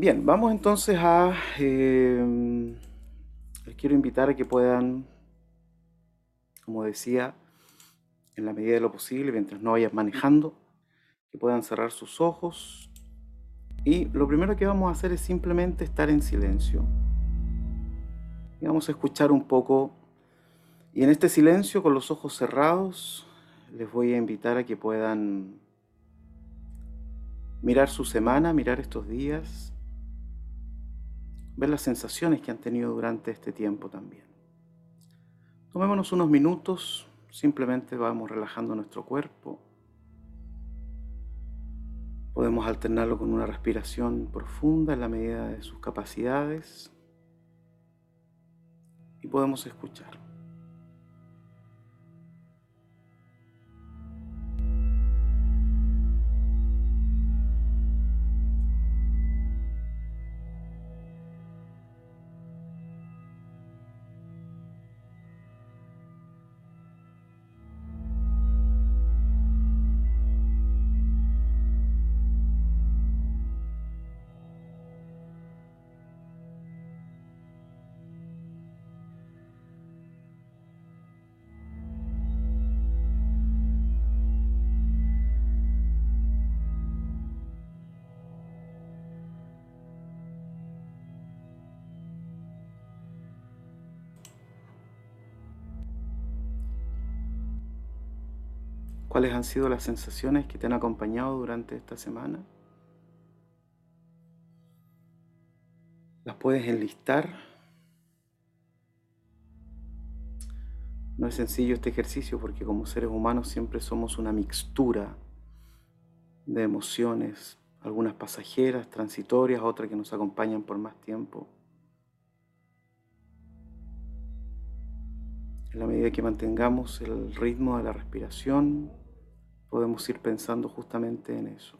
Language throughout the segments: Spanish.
Bien, vamos entonces a... eh, les quiero invitar a que puedan, como decía, en la medida de lo posible, mientras no vayan manejando, que puedan cerrar sus ojos. Y lo primero que vamos a hacer es simplemente estar en silencio. Y vamos a escuchar un poco. Y en este silencio, con los ojos cerrados, les voy a invitar a que puedan mirar su semana, mirar estos días, ver las sensaciones que han tenido durante este tiempo también. Tomémonos unos minutos, simplemente vamos relajando nuestro cuerpo. Podemos alternarlo con una respiración profunda en la medida de sus capacidades y podemos escuchar. ¿Cuáles han sido las sensaciones que te han acompañado durante esta semana? ¿Las puedes enlistar? No es sencillo este ejercicio porque como seres humanos siempre somos una mixtura de emociones, algunas pasajeras, transitorias, otras que nos acompañan por más tiempo. En la medida que mantengamos el ritmo de la respiración, podemos ir pensando justamente en eso.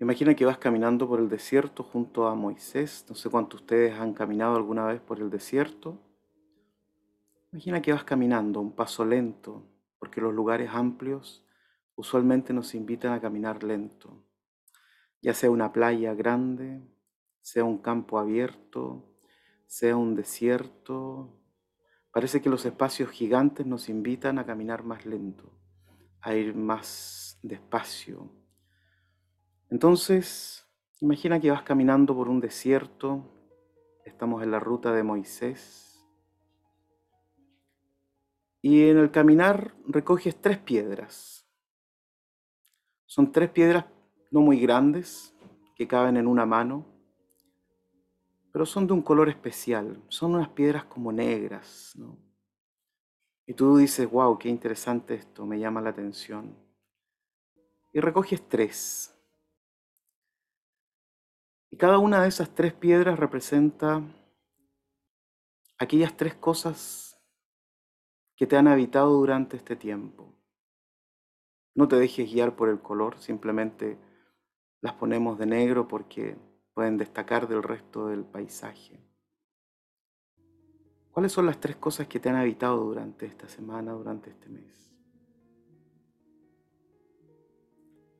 Imagina que vas caminando por el desierto junto a Moisés. No sé cuántos de ustedes han caminado alguna vez por el desierto. Imagina que vas caminando un paso lento, porque los lugares amplios usualmente nos invitan a caminar lento. Ya sea una playa grande, sea un campo abierto, sea un desierto. Parece que los espacios gigantes nos invitan a caminar más lento, a ir más despacio, entonces, imagina que vas caminando por un desierto, estamos en la ruta de Moisés, y en el caminar recoges tres piedras. Son tres piedras no muy grandes, que caben en una mano, pero son de un color especial, son unas piedras como negras, ¿no? Y tú dices, wow, qué interesante esto, me llama la atención. Y recoges tres. Y cada una de esas tres piedras representa aquellas tres cosas que te han habitado durante este tiempo. No te dejes guiar por el color, simplemente las ponemos de negro porque pueden destacar del resto del paisaje. ¿Cuáles son las tres cosas que te han habitado durante esta semana, durante este mes?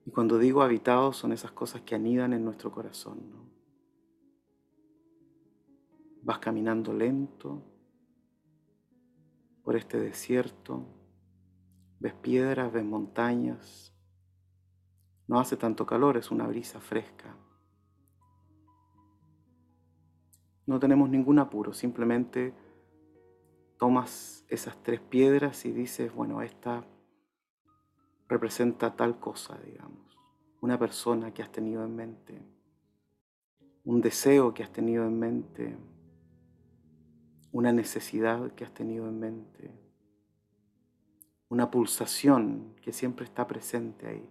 Y cuando digo habitados son esas cosas que anidan en nuestro corazón. ¿no? Vas caminando lento. por este desierto, ves piedras, ves montañas, no hace tanto calor, es una brisa fresca. No tenemos ningún apuro, simplemente tomas esas tres piedras y dices, bueno, esta representa tal cosa, digamos, una persona que has tenido en mente, un deseo que has tenido en mente, una necesidad que has tenido en mente, una pulsación que siempre está presente ahí.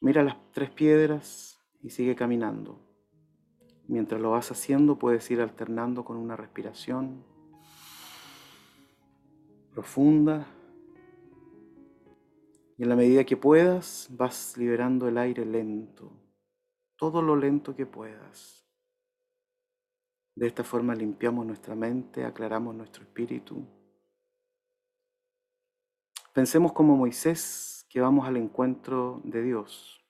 Mira las tres piedras y sigue caminando. Mientras lo vas haciendo puedes ir alternando con una respiración profunda y en la medida que puedas vas liberando el aire lento, todo lo lento que puedas. De esta forma limpiamos nuestra mente, aclaramos nuestro espíritu. Pensemos como Moisés que vamos al encuentro de Dios.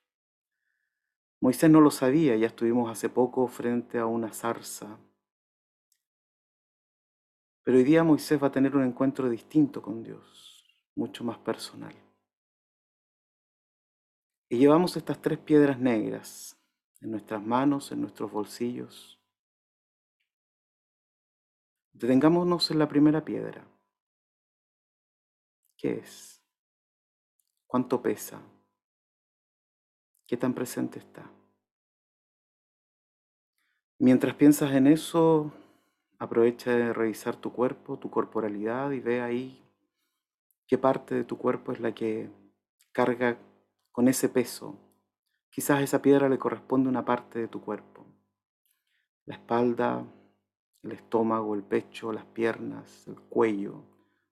Moisés no lo sabía, ya estuvimos hace poco frente a una zarza. Pero hoy día Moisés va a tener un encuentro distinto con Dios, mucho más personal. Y llevamos estas tres piedras negras en nuestras manos, en nuestros bolsillos. Detengámonos en la primera piedra. ¿Qué es? ¿Cuánto pesa? ¿Qué tan presente está? Mientras piensas en eso, aprovecha de revisar tu cuerpo, tu corporalidad y ve ahí qué parte de tu cuerpo es la que carga con ese peso. Quizás esa piedra le corresponde una parte de tu cuerpo. La espalda, el estómago, el pecho, las piernas, el cuello,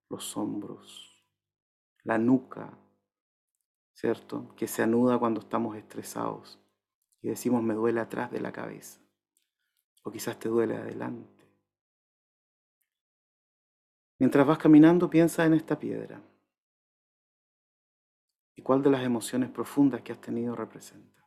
los hombros, la nuca, ¿cierto? Que se anuda cuando estamos estresados y decimos me duele atrás de la cabeza o quizás te duele adelante. Mientras vas caminando piensa en esta piedra y cuál de las emociones profundas que has tenido representa.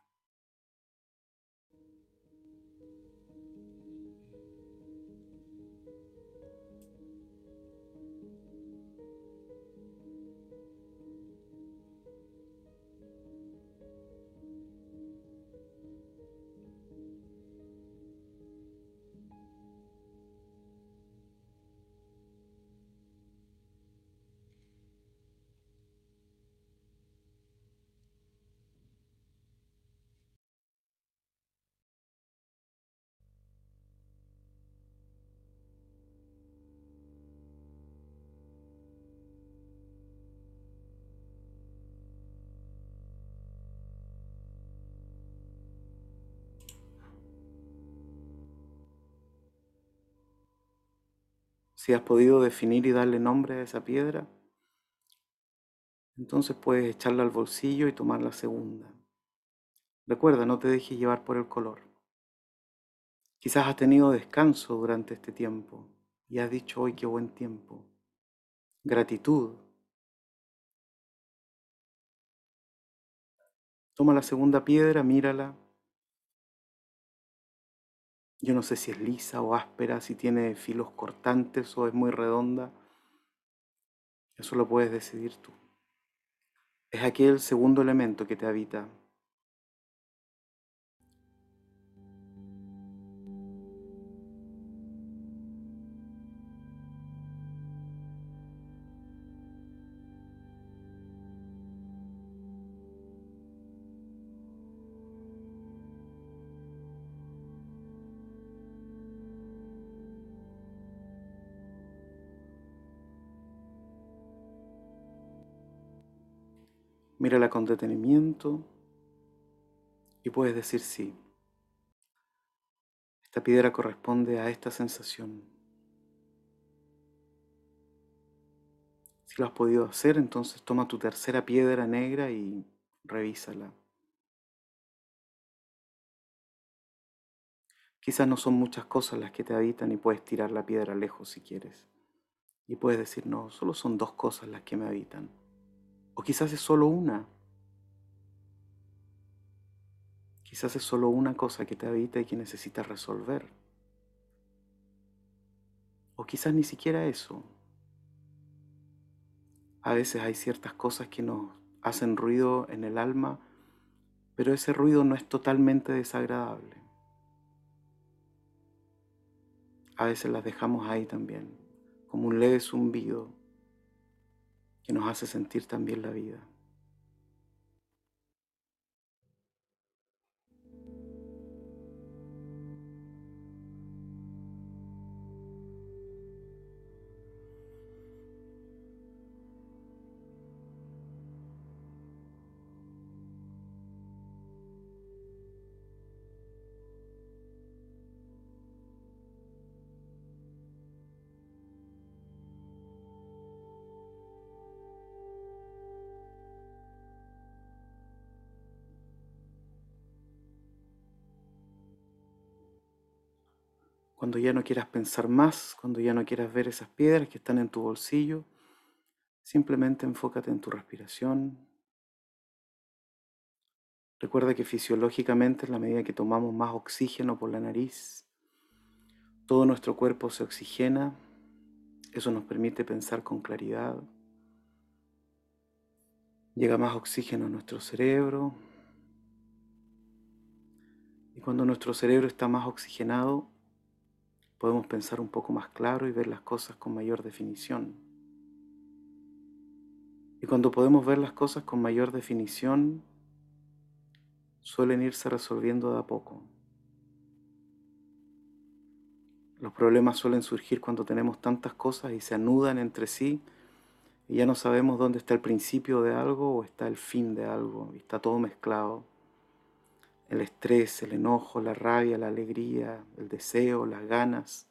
Si has podido definir y darle nombre a esa piedra, entonces puedes echarla al bolsillo y tomar la segunda. Recuerda, no te dejes llevar por el color. Quizás has tenido descanso durante este tiempo y has dicho hoy qué buen tiempo. Gratitud. Toma la segunda piedra, mírala yo no sé si es lisa o áspera, si tiene filos cortantes o es muy redonda. Eso lo puedes decidir tú. Es aquel segundo elemento que te habita, Mírala con detenimiento y puedes decir sí. Esta piedra corresponde a esta sensación. Si lo has podido hacer, entonces toma tu tercera piedra negra y revísala. Quizás no son muchas cosas las que te habitan y puedes tirar la piedra lejos si quieres. Y puedes decir, no, solo son dos cosas las que me habitan. O quizás es solo una. Quizás es solo una cosa que te habita y que necesitas resolver. O quizás ni siquiera eso. A veces hay ciertas cosas que nos hacen ruido en el alma, pero ese ruido no es totalmente desagradable. A veces las dejamos ahí también, como un leve zumbido que nos hace sentir también la vida. Cuando ya no quieras pensar más, cuando ya no quieras ver esas piedras que están en tu bolsillo, simplemente enfócate en tu respiración. Recuerda que fisiológicamente, en la medida que tomamos más oxígeno por la nariz, todo nuestro cuerpo se oxigena. Eso nos permite pensar con claridad. Llega más oxígeno a nuestro cerebro. Y cuando nuestro cerebro está más oxigenado, podemos pensar un poco más claro y ver las cosas con mayor definición. Y cuando podemos ver las cosas con mayor definición, suelen irse resolviendo de a poco. Los problemas suelen surgir cuando tenemos tantas cosas y se anudan entre sí y ya no sabemos dónde está el principio de algo o está el fin de algo y está todo mezclado. El estrés, el enojo, la rabia, la alegría, el deseo, las ganas,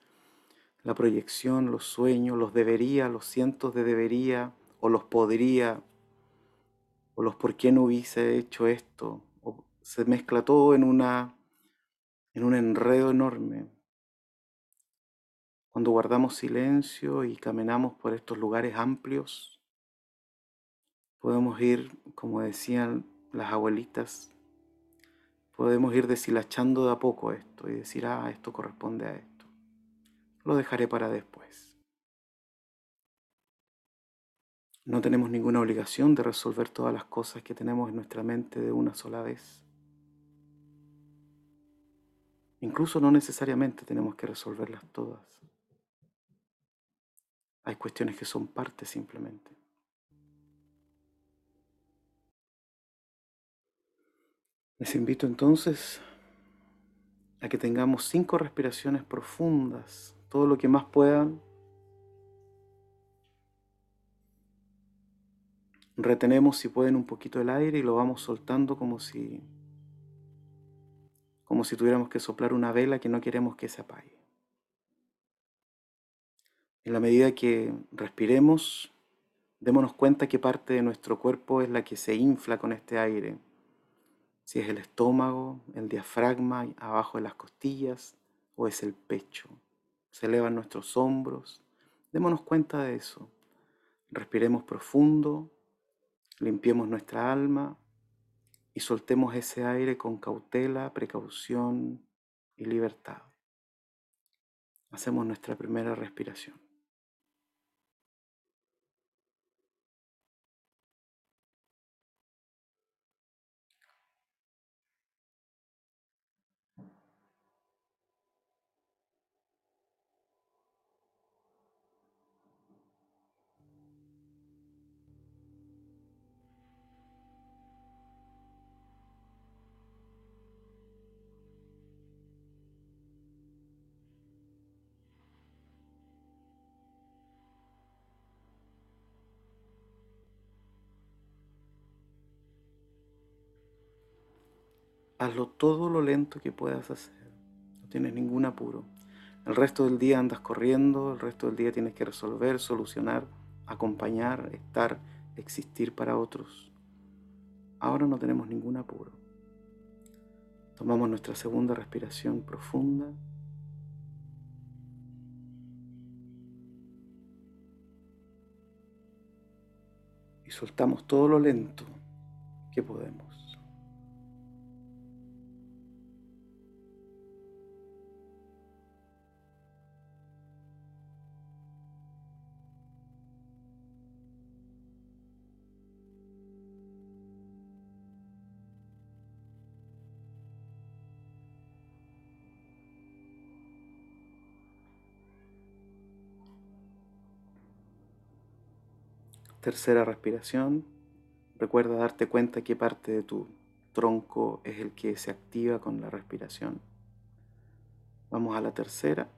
la proyección, los sueños, los debería, los cientos de debería, o los podría, o los por qué no hubiese hecho esto. O se mezcla todo en, una, en un enredo enorme. Cuando guardamos silencio y caminamos por estos lugares amplios, podemos ir, como decían las abuelitas, podemos ir deshilachando de a poco esto y decir, ah, esto corresponde a esto. Lo dejaré para después. No tenemos ninguna obligación de resolver todas las cosas que tenemos en nuestra mente de una sola vez. Incluso no necesariamente tenemos que resolverlas todas. Hay cuestiones que son parte simplemente. Les invito entonces a que tengamos cinco respiraciones profundas, todo lo que más puedan. Retenemos si pueden un poquito el aire y lo vamos soltando como si como si tuviéramos que soplar una vela que no queremos que se apague. En la medida que respiremos, démonos cuenta que parte de nuestro cuerpo es la que se infla con este aire si es el estómago, el diafragma abajo de las costillas o es el pecho. Se elevan nuestros hombros. Démonos cuenta de eso. Respiremos profundo, limpiemos nuestra alma y soltemos ese aire con cautela, precaución y libertad. Hacemos nuestra primera respiración. Hazlo todo lo lento que puedas hacer. No tienes ningún apuro. El resto del día andas corriendo, el resto del día tienes que resolver, solucionar, acompañar, estar, existir para otros. Ahora no tenemos ningún apuro. Tomamos nuestra segunda respiración profunda. Y soltamos todo lo lento que podemos. Tercera respiración. Recuerda darte cuenta qué parte de tu tronco es el que se activa con la respiración. Vamos a la tercera.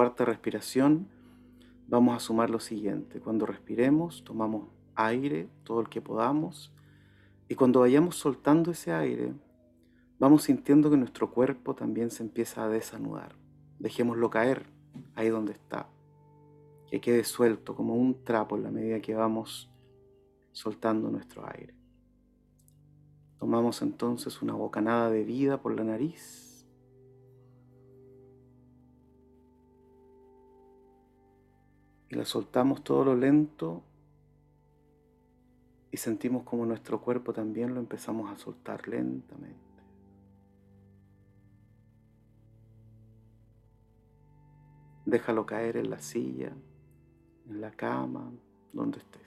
Cuarta respiración vamos a sumar lo siguiente. Cuando respiremos, tomamos aire, todo el que podamos, y cuando vayamos soltando ese aire, vamos sintiendo que nuestro cuerpo también se empieza a desanudar. Dejémoslo caer ahí donde está, que quede suelto como un trapo en la medida que vamos soltando nuestro aire. Tomamos entonces una bocanada de vida por la nariz y la soltamos todo lo lento y sentimos como nuestro cuerpo también lo empezamos a soltar lentamente. Déjalo caer en la silla, en la cama, donde estés.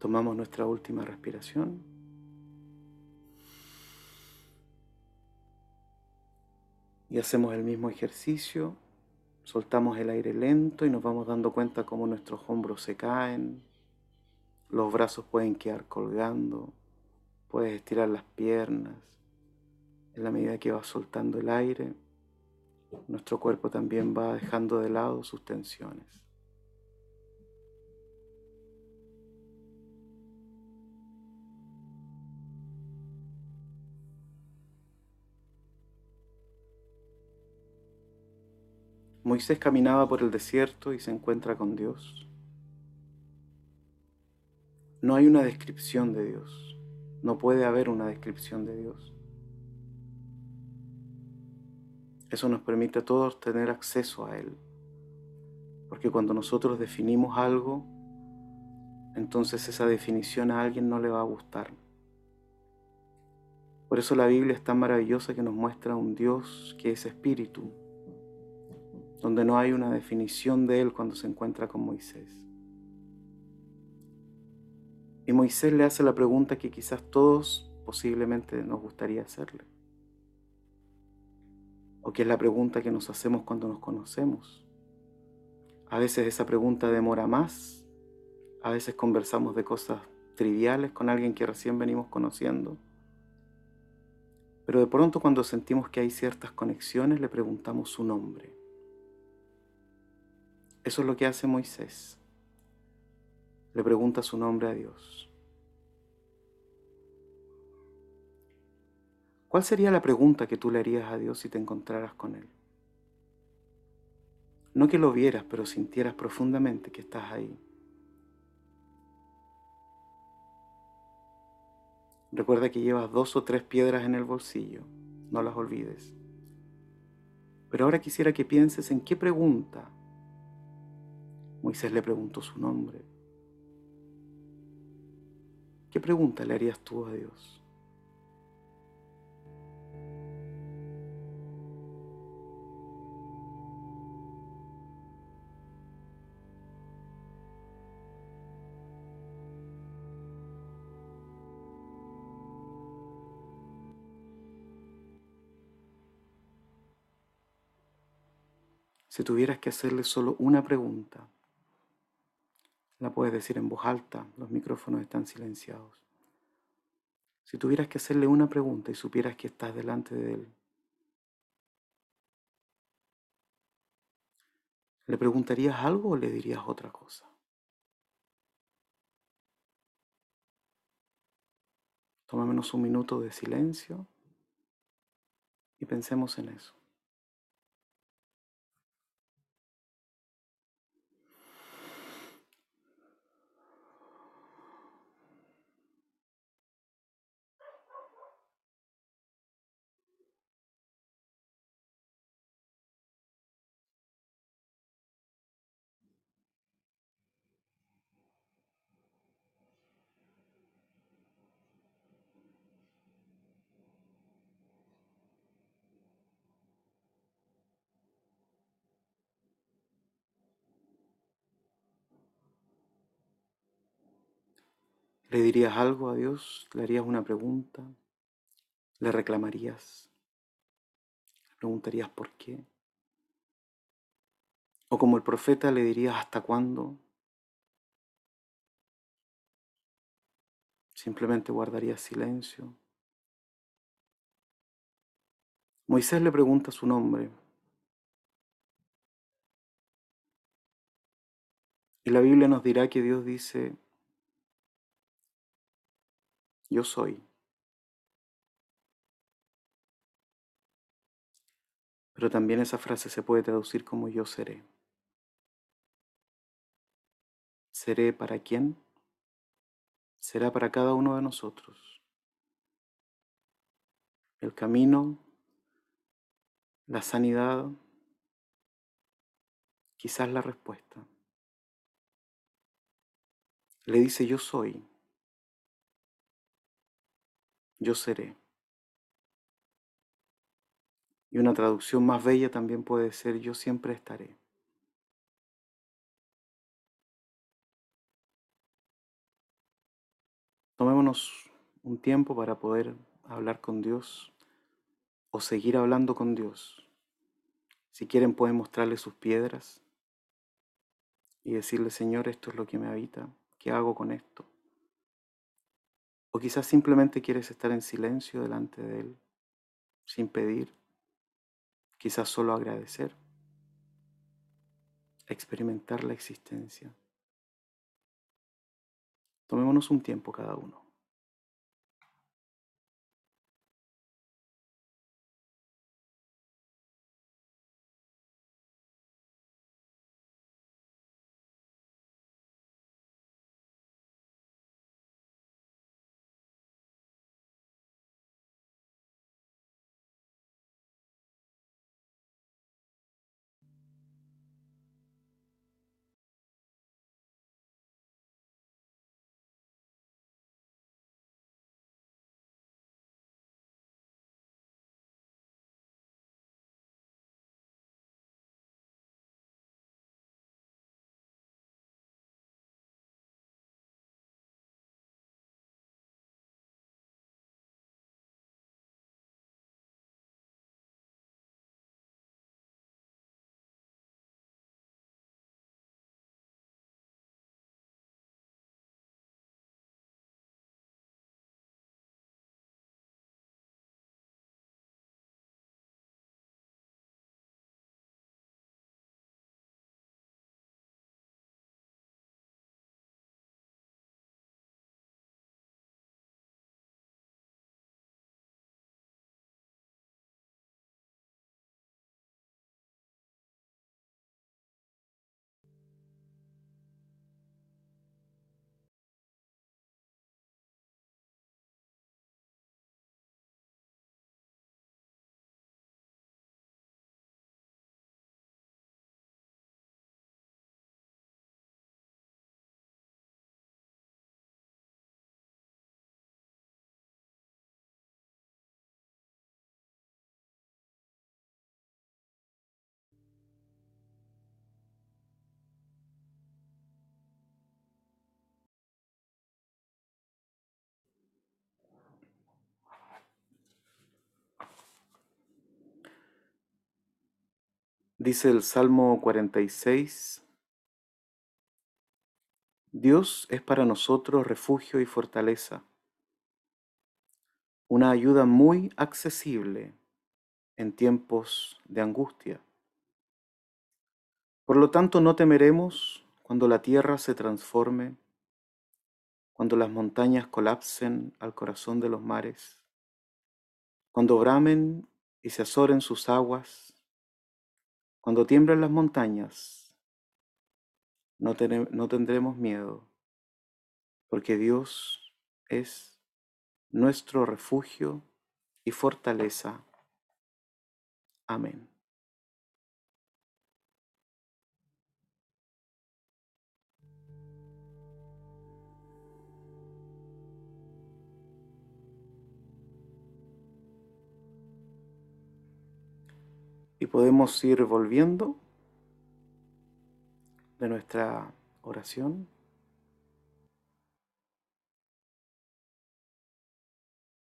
Tomamos nuestra última respiración. Y hacemos el mismo ejercicio. Soltamos el aire lento y nos vamos dando cuenta cómo nuestros hombros se caen. Los brazos pueden quedar colgando. Puedes estirar las piernas. En la medida que vas soltando el aire, nuestro cuerpo también va dejando de lado sus tensiones. Moisés caminaba por el desierto y se encuentra con Dios. No hay una descripción de Dios. No puede haber una descripción de Dios. Eso nos permite a todos tener acceso a Él. Porque cuando nosotros definimos algo, entonces esa definición a alguien no le va a gustar. Por eso la Biblia es tan maravillosa que nos muestra un Dios que es espíritu, donde no hay una definición de él cuando se encuentra con Moisés. Y Moisés le hace la pregunta que quizás todos posiblemente nos gustaría hacerle. O que es la pregunta que nos hacemos cuando nos conocemos. A veces esa pregunta demora más. A veces conversamos de cosas triviales con alguien que recién venimos conociendo. Pero de pronto cuando sentimos que hay ciertas conexiones le preguntamos su nombre. Eso es lo que hace Moisés. Le pregunta su nombre a Dios. ¿Cuál sería la pregunta que tú le harías a Dios si te encontraras con Él? No que lo vieras, pero sintieras profundamente que estás ahí. Recuerda que llevas dos o tres piedras en el bolsillo, no las olvides. Pero ahora quisiera que pienses en qué pregunta Moisés le preguntó su nombre. ¿Qué pregunta le harías tú a Dios? Si tuvieras que hacerle solo una pregunta, la puedes decir en voz alta, los micrófonos están silenciados. Si tuvieras que hacerle una pregunta y supieras que estás delante de él, ¿le preguntarías algo o le dirías otra cosa? Tomémonos un minuto de silencio y pensemos en eso. ¿Le dirías algo a Dios? ¿Le harías una pregunta? ¿Le reclamarías? ¿Le preguntarías por qué? ¿O como el profeta le dirías hasta cuándo? Simplemente guardarías silencio. Moisés le pregunta su nombre. Y la Biblia nos dirá que Dios dice, yo soy. Pero también esa frase se puede traducir como yo seré. ¿Seré para quién? Será para cada uno de nosotros. El camino, la sanidad, quizás la respuesta. Le dice yo soy yo seré. Y una traducción más bella también puede ser yo siempre estaré. Tomémonos un tiempo para poder hablar con Dios o seguir hablando con Dios. Si quieren pueden mostrarle sus piedras y decirle, Señor, esto es lo que me habita, ¿qué hago con esto? O quizás simplemente quieres estar en silencio delante de Él, sin pedir, quizás solo agradecer, experimentar la existencia. Tomémonos un tiempo cada uno. Dice el Salmo 46, Dios es para nosotros refugio y fortaleza, una ayuda muy accesible en tiempos de angustia. Por lo tanto, no temeremos cuando la tierra se transforme, cuando las montañas colapsen al corazón de los mares, cuando bramen y se azoren sus aguas cuando tiemblan las montañas, no, no tendremos miedo, porque Dios es nuestro refugio y fortaleza. Amén. Y podemos ir volviendo de nuestra oración.